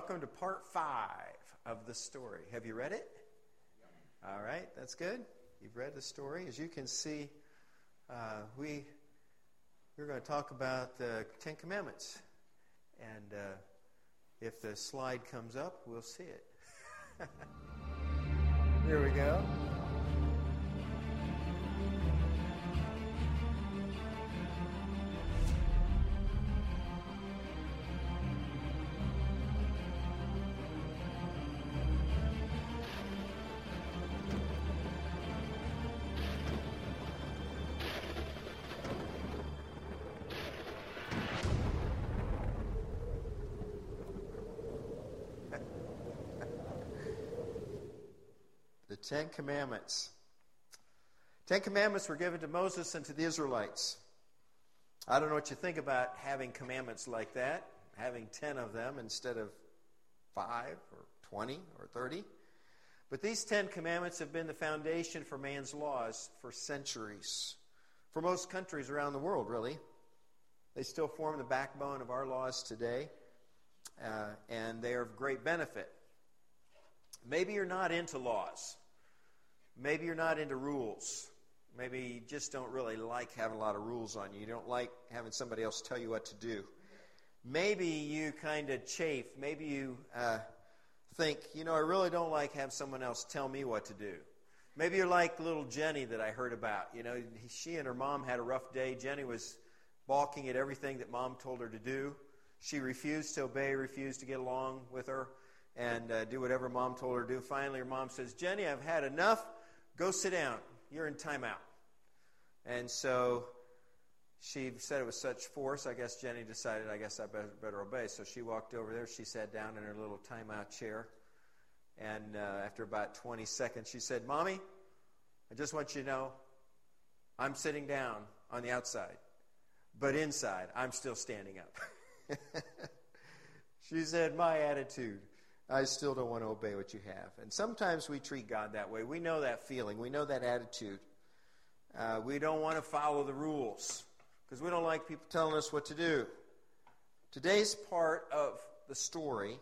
welcome to part five of the story. Have you read it? All right, that's good. You've read the story. As you can see, uh, we we're going to talk about the Ten Commandments, and uh, if the slide comes up, we'll see it. Here we go. Ten Commandments. Ten Commandments were given to Moses and to the Israelites. I don't know what you think about having commandments like that, having ten of them instead of five or twenty or thirty. But these Ten Commandments have been the foundation for man's laws for centuries. For most countries around the world, really. They still form the backbone of our laws today, uh, and they are of great benefit. Maybe you're not into laws. Maybe you're not into rules. Maybe you just don't really like having a lot of rules on you. You don't like having somebody else tell you what to do. Maybe you kind of chafe. Maybe you uh, think, you know, I really don't like having someone else tell me what to do. Maybe you're like little Jenny that I heard about. You know, she and her mom had a rough day. Jenny was balking at everything that mom told her to do. She refused to obey, refused to get along with her, and uh, do whatever mom told her to do. Finally, her mom says, Jenny, I've had enough. Go sit down. You're in timeout. And so she said it with such force, I guess Jenny decided, I guess I better, better obey. So she walked over there. She sat down in her little timeout chair. And uh, after about 20 seconds, she said, Mommy, I just want you to know I'm sitting down on the outside, but inside, I'm still standing up. she said, My attitude I still don't want to obey what you have. And sometimes we treat God that way. We know that feeling, we know that attitude. Uh, we don't want to follow the rules because we don't like people telling us what to do. Today's part of the story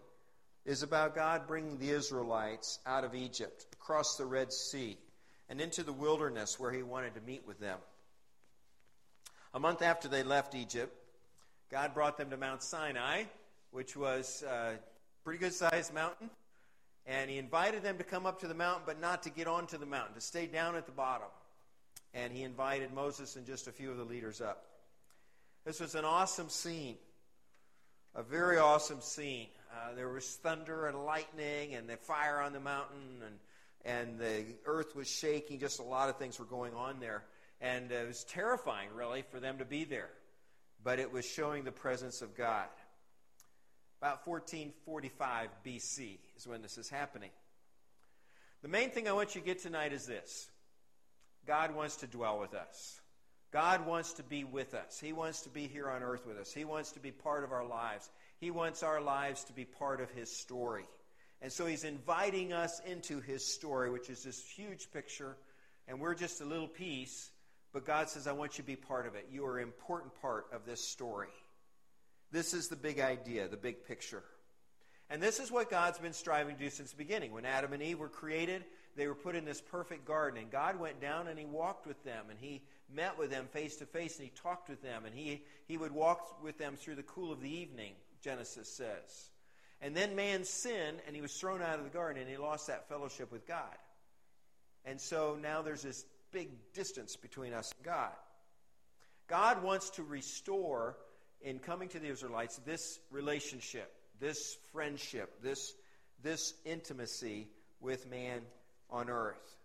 is about God bringing the Israelites out of Egypt, across the Red Sea, and into the wilderness where He wanted to meet with them. A month after they left Egypt, God brought them to Mount Sinai, which was uh, pretty good sized mountain. And he invited them to come up to the mountain, but not to get onto the mountain, to stay down at the bottom. And he invited Moses and just a few of the leaders up. This was an awesome scene, a very awesome scene. Uh, there was thunder and lightning and the fire on the mountain, and, and the earth was shaking. Just a lot of things were going on there. And it was terrifying, really, for them to be there. But it was showing the presence of God. About 1445 BC is when this is happening. The main thing I want you to get tonight is this God wants to dwell with us. God wants to be with us. He wants to be here on earth with us. He wants to be part of our lives. He wants our lives to be part of His story. And so He's inviting us into His story, which is this huge picture, and we're just a little piece. But God says, I want you to be part of it. You are an important part of this story. This is the big idea, the big picture. And this is what God's been striving to do since the beginning. When Adam and Eve were created, they were put in this perfect garden. And God went down and He walked with them. And He met with them face to face. And He talked with them. And he, he would walk with them through the cool of the evening, Genesis says. And then man sinned and he was thrown out of the garden and he lost that fellowship with God. And so now there's this big distance between us and God. God wants to restore in coming to the Israelites this relationship, this friendship, this, this intimacy with man on earth.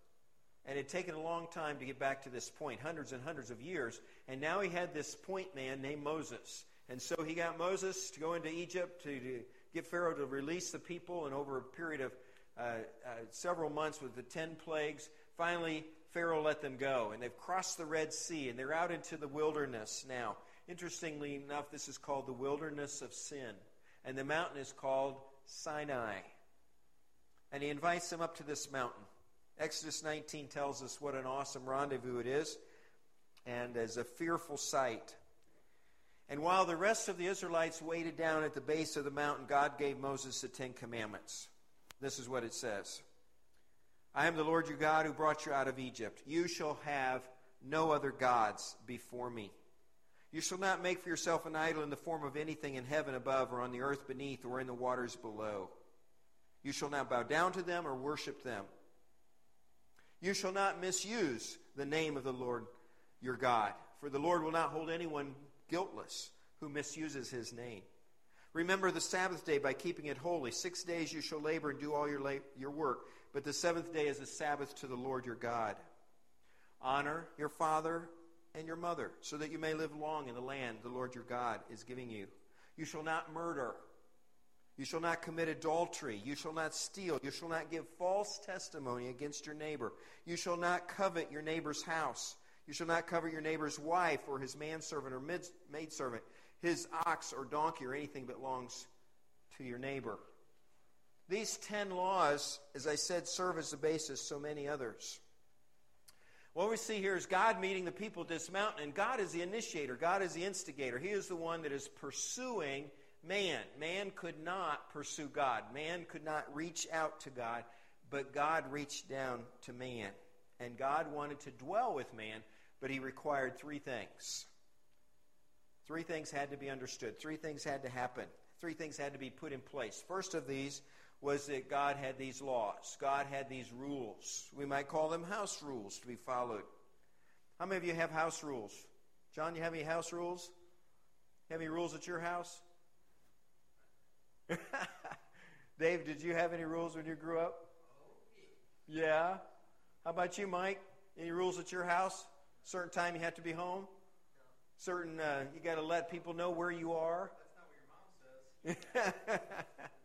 And it had taken a long time to get back to this point, hundreds and hundreds of years. And now he had this point man named Moses. And so he got Moses to go into Egypt to, to get Pharaoh to release the people. And over a period of uh, uh, several months with the ten plagues, finally Pharaoh let them go. And they've crossed the Red Sea and they're out into the wilderness now. Interestingly enough, this is called the wilderness of sin. And the mountain is called Sinai. And he invites them up to this mountain. Exodus 19 tells us what an awesome rendezvous it is, and as a fearful sight. And while the rest of the Israelites waited down at the base of the mountain, God gave Moses the Ten Commandments. This is what it says I am the Lord your God who brought you out of Egypt. You shall have no other gods before me. You shall not make for yourself an idol in the form of anything in heaven above, or on the earth beneath, or in the waters below. You shall not bow down to them or worship them. You shall not misuse the name of the Lord your God, for the Lord will not hold anyone guiltless who misuses his name. Remember the Sabbath day by keeping it holy. Six days you shall labor and do all your, la- your work, but the seventh day is a Sabbath to the Lord your God. Honor your father and your mother, so that you may live long in the land the Lord your God is giving you. You shall not murder. You shall not commit adultery. You shall not steal. You shall not give false testimony against your neighbor. You shall not covet your neighbor's house. You shall not covet your neighbor's wife or his manservant or maidservant, his ox or donkey or anything that belongs to your neighbor. These ten laws, as I said, serve as the basis so many others. What we see here is God meeting the people at this mountain, and God is the initiator, God is the instigator. He is the one that is pursuing man. Man could not pursue God, man could not reach out to God, but God reached down to man. And God wanted to dwell with man, but he required three things. Three things had to be understood, three things had to happen, three things had to be put in place. First of these was that God had these laws. God had these rules. We might call them house rules to be followed. How many of you have house rules? John, you have any house rules? Have any rules at your house? Dave, did you have any rules when you grew up? Yeah. How about you, Mike? Any rules at your house? Certain time you have to be home? Certain, uh, you got to let people know where you are? That's not what your mom says.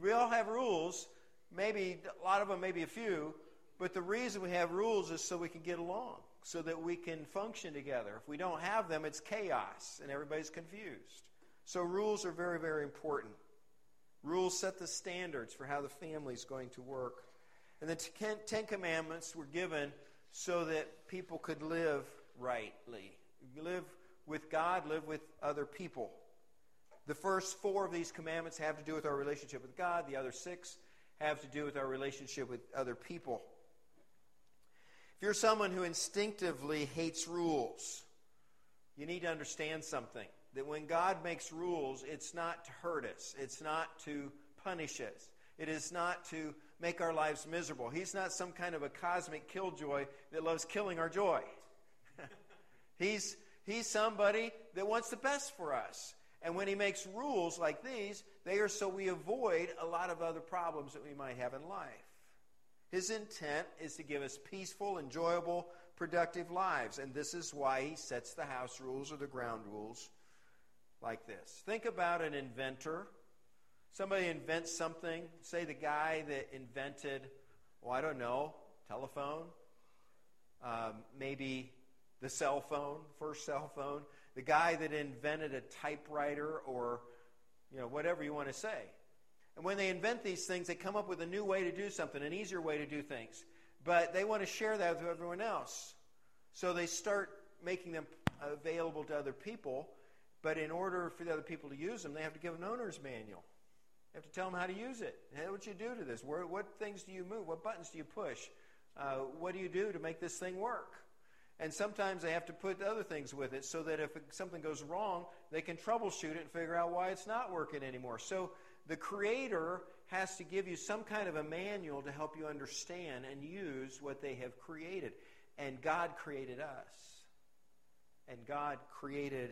We all have rules, maybe a lot of them, maybe a few, but the reason we have rules is so we can get along, so that we can function together. If we don't have them, it's chaos and everybody's confused. So rules are very, very important. Rules set the standards for how the family is going to work. And the Ten Commandments were given so that people could live rightly, live with God, live with other people. The first four of these commandments have to do with our relationship with God, the other six have to do with our relationship with other people. If you're someone who instinctively hates rules, you need to understand something. That when God makes rules, it's not to hurt us, it's not to punish us, it is not to make our lives miserable. He's not some kind of a cosmic killjoy that loves killing our joy. he's, he's somebody that wants the best for us. And when he makes rules like these, they are so we avoid a lot of other problems that we might have in life. His intent is to give us peaceful, enjoyable, productive lives. And this is why he sets the house rules or the ground rules like this. Think about an inventor. Somebody invents something. Say the guy that invented, well, I don't know, telephone, um, maybe the cell phone, first cell phone the guy that invented a typewriter or you know whatever you want to say. And when they invent these things, they come up with a new way to do something, an easier way to do things. But they want to share that with everyone else. So they start making them available to other people. But in order for the other people to use them, they have to give an owner's manual. You have to tell them how to use it. Hey, what do you do to this? Where, what things do you move? What buttons do you push? Uh, what do you do to make this thing work? And sometimes they have to put other things with it so that if something goes wrong, they can troubleshoot it and figure out why it's not working anymore. So the Creator has to give you some kind of a manual to help you understand and use what they have created. And God created us. And God created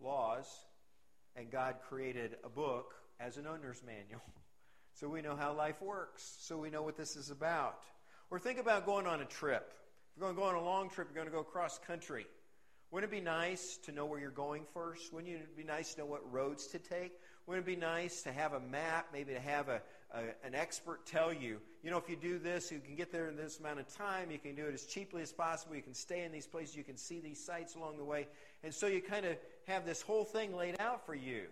laws. And God created a book as an owner's manual. So we know how life works. So we know what this is about. Or think about going on a trip. You're going to go on a long trip, you're going to go cross country. Wouldn't it be nice to know where you're going first? Wouldn't it be nice to know what roads to take? Wouldn't it be nice to have a map, maybe to have a, a, an expert tell you, you know, if you do this, you can get there in this amount of time. You can do it as cheaply as possible. You can stay in these places. You can see these sites along the way. And so you kind of have this whole thing laid out for you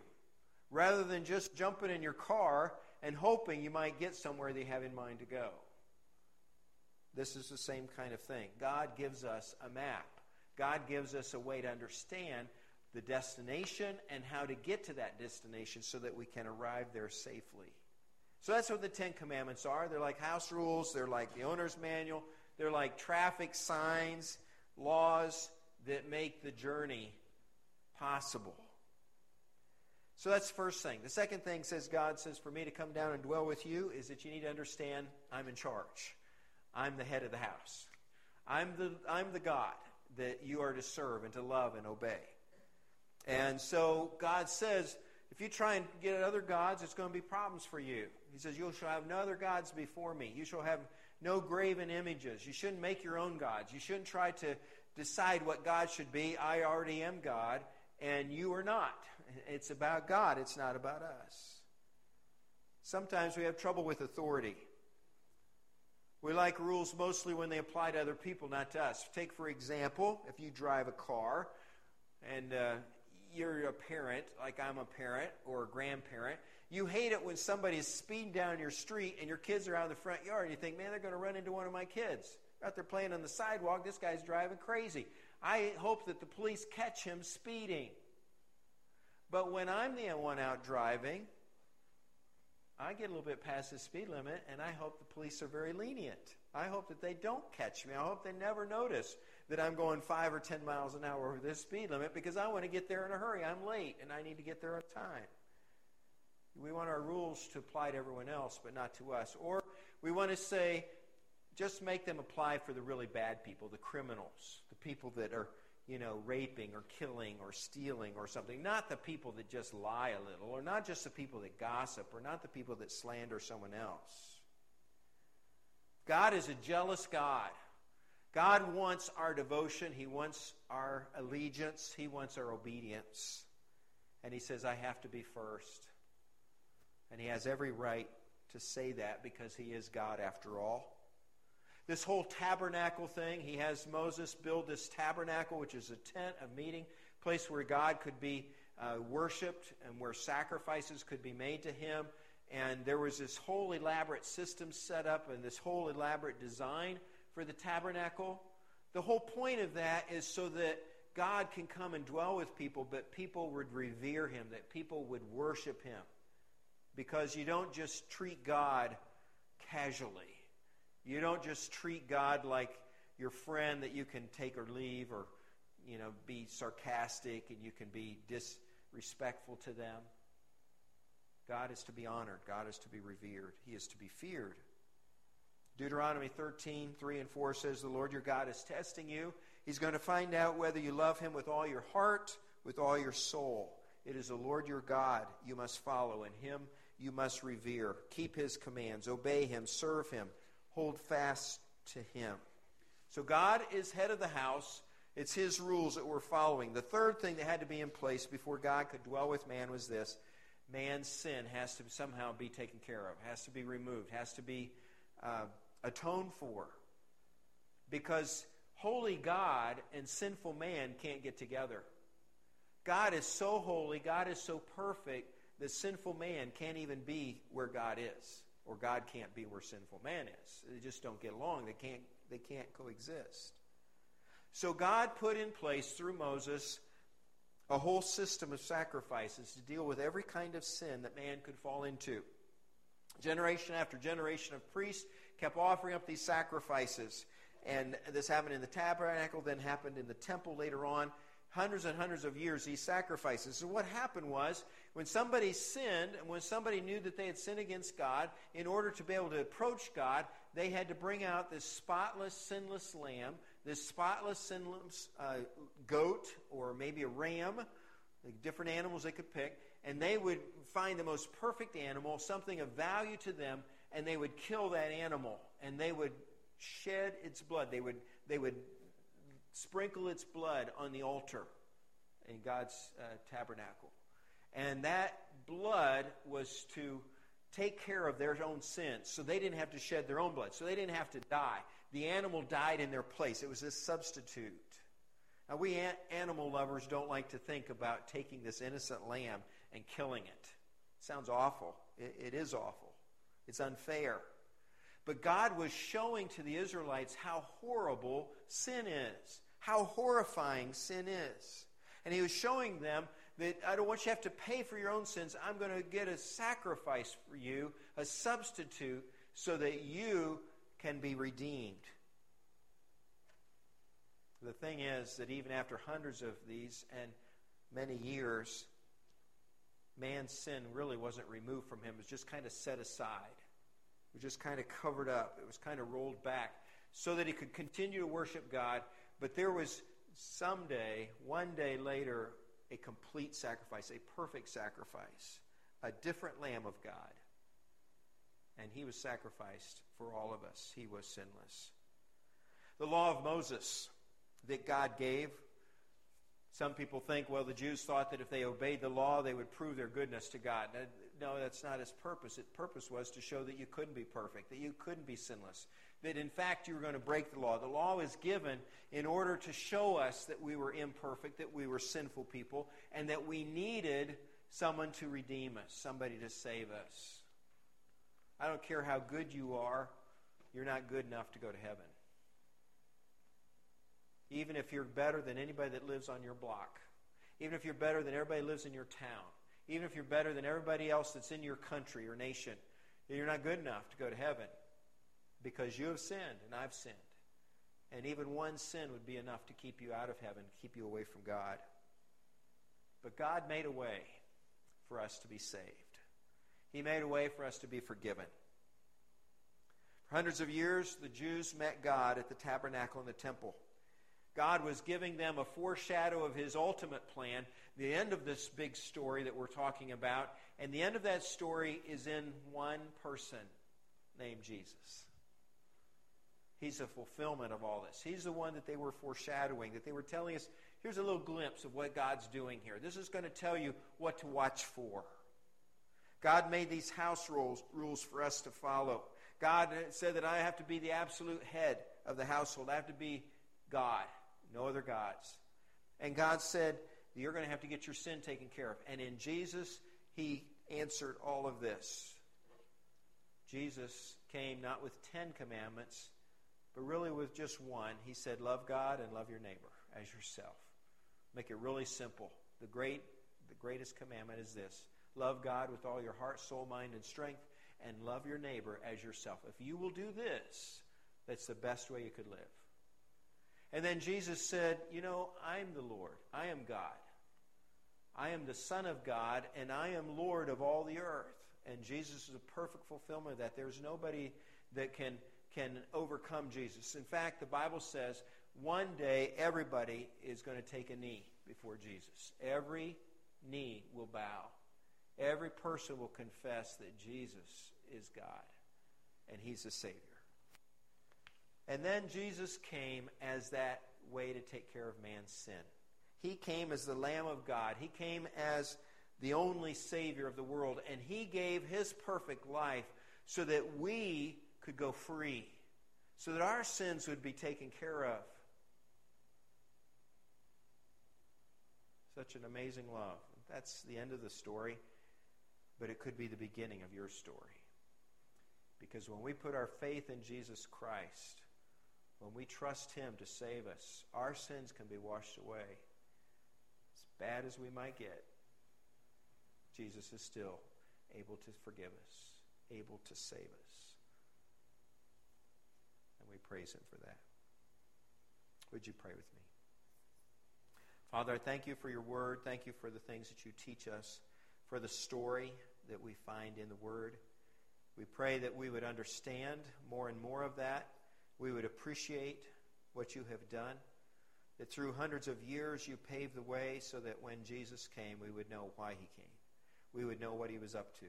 rather than just jumping in your car and hoping you might get somewhere you have in mind to go. This is the same kind of thing. God gives us a map. God gives us a way to understand, the destination and how to get to that destination so that we can arrive there safely. So that's what the Ten Commandments are. They're like house rules, they're like the owner's manual, they're like traffic signs, laws that make the journey possible. So that's the first thing. The second thing says God says for me to come down and dwell with you is that you need to understand I'm in charge. I'm the head of the house. I'm the I'm the God that you are to serve and to love and obey. And so God says if you try and get at other gods, it's going to be problems for you. He says, You shall have no other gods before me. You shall have no graven images. You shouldn't make your own gods. You shouldn't try to decide what God should be. I already am God, and you are not. It's about God, it's not about us. Sometimes we have trouble with authority. We like rules mostly when they apply to other people, not to us. Take, for example, if you drive a car and uh, you're a parent, like I'm a parent or a grandparent, you hate it when somebody's speeding down your street and your kids are out in the front yard and you think, man, they're going to run into one of my kids. Out there playing on the sidewalk, this guy's driving crazy. I hope that the police catch him speeding. But when I'm the one out driving, I get a little bit past the speed limit, and I hope the police are very lenient. I hope that they don't catch me. I hope they never notice that I'm going five or ten miles an hour over this speed limit because I want to get there in a hurry. I'm late, and I need to get there on time. We want our rules to apply to everyone else, but not to us. Or we want to say, just make them apply for the really bad people, the criminals, the people that are you know, raping or killing or stealing or something. Not the people that just lie a little, or not just the people that gossip, or not the people that slander someone else. God is a jealous God. God wants our devotion, He wants our allegiance, He wants our obedience. And He says, I have to be first. And He has every right to say that because He is God after all. This whole tabernacle thing, he has Moses build this tabernacle, which is a tent a meeting, place where God could be uh, worshiped and where sacrifices could be made to him. And there was this whole elaborate system set up and this whole elaborate design for the tabernacle. The whole point of that is so that God can come and dwell with people, but people would revere him, that people would worship him. Because you don't just treat God casually. You don't just treat God like your friend that you can take or leave or, you know, be sarcastic and you can be disrespectful to them. God is to be honored. God is to be revered. He is to be feared. Deuteronomy 13, 3 and 4 says, The Lord your God is testing you. He's going to find out whether you love him with all your heart, with all your soul. It is the Lord your God you must follow, and him you must revere. Keep his commands, obey him, serve him hold fast to him. So God is head of the house. It's his rules that we're following. The third thing that had to be in place before God could dwell with man was this man's sin has to somehow be taken care of, has to be removed, has to be uh, atoned for. Because holy God and sinful man can't get together. God is so holy, God is so perfect, that sinful man can't even be where God is or God can't be where sinful man is. They just don't get along. They can't, they can't coexist. So God put in place through Moses a whole system of sacrifices to deal with every kind of sin that man could fall into. Generation after generation of priests kept offering up these sacrifices. And this happened in the tabernacle, then happened in the temple later on hundreds and hundreds of years these sacrifices. So what happened was when somebody sinned and when somebody knew that they had sinned against God, in order to be able to approach God, they had to bring out this spotless, sinless lamb, this spotless, sinless uh, goat, or maybe a ram, different animals they could pick, and they would find the most perfect animal, something of value to them, and they would kill that animal, and they would shed its blood. They would, they would sprinkle its blood on the altar in God's uh, tabernacle. And that blood was to take care of their own sins. So they didn't have to shed their own blood. So they didn't have to die. The animal died in their place. It was a substitute. Now, we animal lovers don't like to think about taking this innocent lamb and killing it. it sounds awful. It, it is awful. It's unfair. But God was showing to the Israelites how horrible sin is how horrifying sin is. And he was showing them that I don't want you to have to pay for your own sins. I'm going to get a sacrifice for you, a substitute, so that you can be redeemed. The thing is that even after hundreds of these and many years, man's sin really wasn't removed from him. It was just kind of set aside. It was just kind of covered up. It was kind of rolled back so that he could continue to worship God. But there was someday, one day later, a complete sacrifice, a perfect sacrifice, a different Lamb of God. And he was sacrificed for all of us. He was sinless. The law of Moses that God gave. Some people think, well, the Jews thought that if they obeyed the law, they would prove their goodness to God. No, that's not his purpose. His purpose was to show that you couldn't be perfect, that you couldn't be sinless, that in fact you were going to break the law. The law was given in order to show us that we were imperfect, that we were sinful people, and that we needed someone to redeem us, somebody to save us. I don't care how good you are, you're not good enough to go to heaven. Even if you're better than anybody that lives on your block, even if you're better than everybody lives in your town, even if you're better than everybody else that's in your country or nation, you're not good enough to go to heaven because you have sinned and I've sinned. And even one sin would be enough to keep you out of heaven, keep you away from God. But God made a way for us to be saved. He made a way for us to be forgiven. For hundreds of years, the Jews met God at the tabernacle and the temple. God was giving them a foreshadow of his ultimate plan, the end of this big story that we're talking about. And the end of that story is in one person named Jesus. He's the fulfillment of all this. He's the one that they were foreshadowing, that they were telling us here's a little glimpse of what God's doing here. This is going to tell you what to watch for. God made these house rules, rules for us to follow. God uh, said that I have to be the absolute head of the household. I have to be God, no other gods. And God said, You're going to have to get your sin taken care of. And in Jesus, He answered all of this. Jesus came not with ten commandments, but really with just one. He said, Love God and love your neighbor as yourself. Make it really simple. The great the greatest commandment is this. Love God with all your heart, soul, mind, and strength, and love your neighbor as yourself. If you will do this, that's the best way you could live. And then Jesus said, You know, I'm the Lord. I am God. I am the Son of God, and I am Lord of all the earth. And Jesus is a perfect fulfillment of that. There's nobody that can, can overcome Jesus. In fact, the Bible says one day everybody is going to take a knee before Jesus. Every knee will bow. Every person will confess that Jesus is God and He's the Savior. And then Jesus came as that way to take care of man's sin. He came as the Lamb of God. He came as the only Savior of the world. And He gave His perfect life so that we could go free, so that our sins would be taken care of. Such an amazing love. That's the end of the story, but it could be the beginning of your story. Because when we put our faith in Jesus Christ, when we trust Him to save us, our sins can be washed away. As bad as we might get, Jesus is still able to forgive us, able to save us. We praise Him for that. Would you pray with me? Father, I thank you for your word. Thank you for the things that you teach us, for the story that we find in the word. We pray that we would understand more and more of that we would appreciate what you have done. That through hundreds of years you paved the way so that when Jesus came, we would know why he came. We would know what he was up to.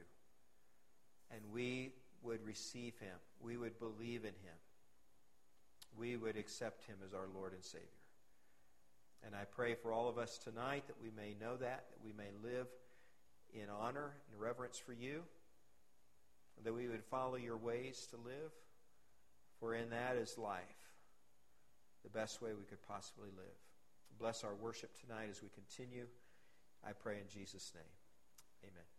And we would receive him. We would believe in him. We would accept him as our Lord and Savior. And I pray for all of us tonight that we may know that, that we may live in honor and reverence for you, that we would follow your ways to live. For in that is life, the best way we could possibly live. Bless our worship tonight as we continue. I pray in Jesus' name. Amen.